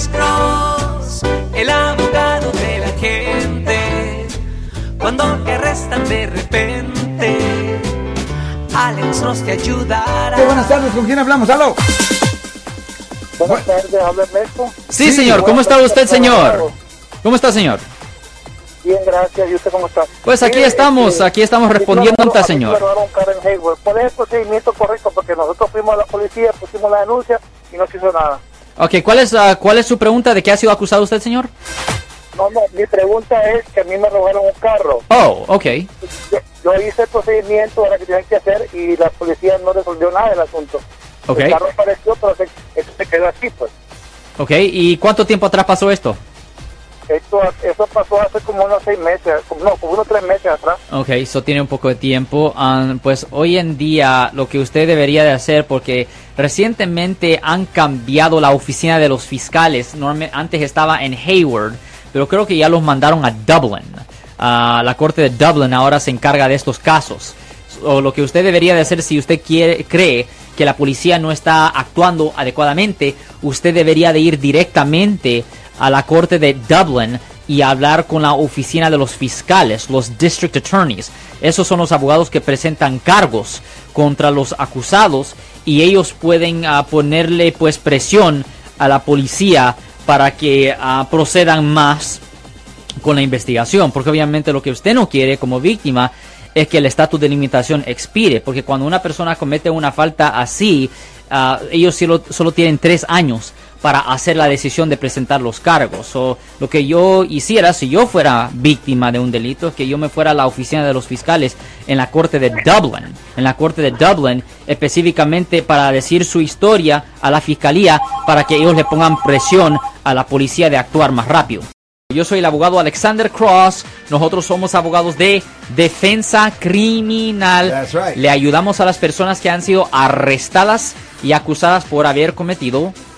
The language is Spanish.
Alex Cross, el abogado de la gente. Cuando te arrestan de repente, Alex Cross te ayudará. Sí, buenas tardes, ¿con quién hablamos? ¡Aló! Buenas tardes, habla Ernesto. Sí, señor. ¿Cómo está usted, señor? ¿Cómo está, señor? Bien, gracias. ¿Y usted cómo está? Pues aquí Mire, estamos, este, aquí estamos respondiendo no, no, ante señor. ¿Cuál es el procedimiento correcto? Porque nosotros fuimos a la policía, pusimos la denuncia y no se hizo nada. Ok, ¿cuál es, ah, ¿cuál es su pregunta? ¿De qué ha sido acusado usted, señor? No, no, mi pregunta es que a mí me robaron un carro. Oh, ok. Yo, yo hice el procedimiento ahora que tenían que hacer y la policía no resolvió nada del asunto. Ok. El carro apareció, pero se, se quedó así, pues. Ok, ¿y cuánto tiempo atrás pasó esto? Esto, eso pasó hace como unos seis meses, no, como unos tres meses atrás. Ok, eso tiene un poco de tiempo. Ah, pues hoy en día lo que usted debería de hacer, porque recientemente han cambiado la oficina de los fiscales. Antes estaba en Hayward, pero creo que ya los mandaron a Dublin. Ah, la corte de Dublin ahora se encarga de estos casos. O lo que usted debería de hacer si usted quiere, cree que la policía no está actuando adecuadamente, usted debería de ir directamente a la corte de Dublin y hablar con la oficina de los fiscales, los district attorneys. Esos son los abogados que presentan cargos contra los acusados y ellos pueden ah, ponerle pues presión a la policía para que ah, procedan más con la investigación, porque obviamente lo que usted no quiere como víctima es que el estatus de limitación expire, porque cuando una persona comete una falta así, ah, ellos solo, solo tienen tres años para hacer la decisión de presentar los cargos. O lo que yo hiciera si yo fuera víctima de un delito es que yo me fuera a la oficina de los fiscales en la corte de Dublin, en la corte de Dublin, específicamente para decir su historia a la fiscalía para que ellos le pongan presión a la policía de actuar más rápido. Yo soy el abogado Alexander Cross. Nosotros somos abogados de defensa criminal. Right. Le ayudamos a las personas que han sido arrestadas y acusadas por haber cometido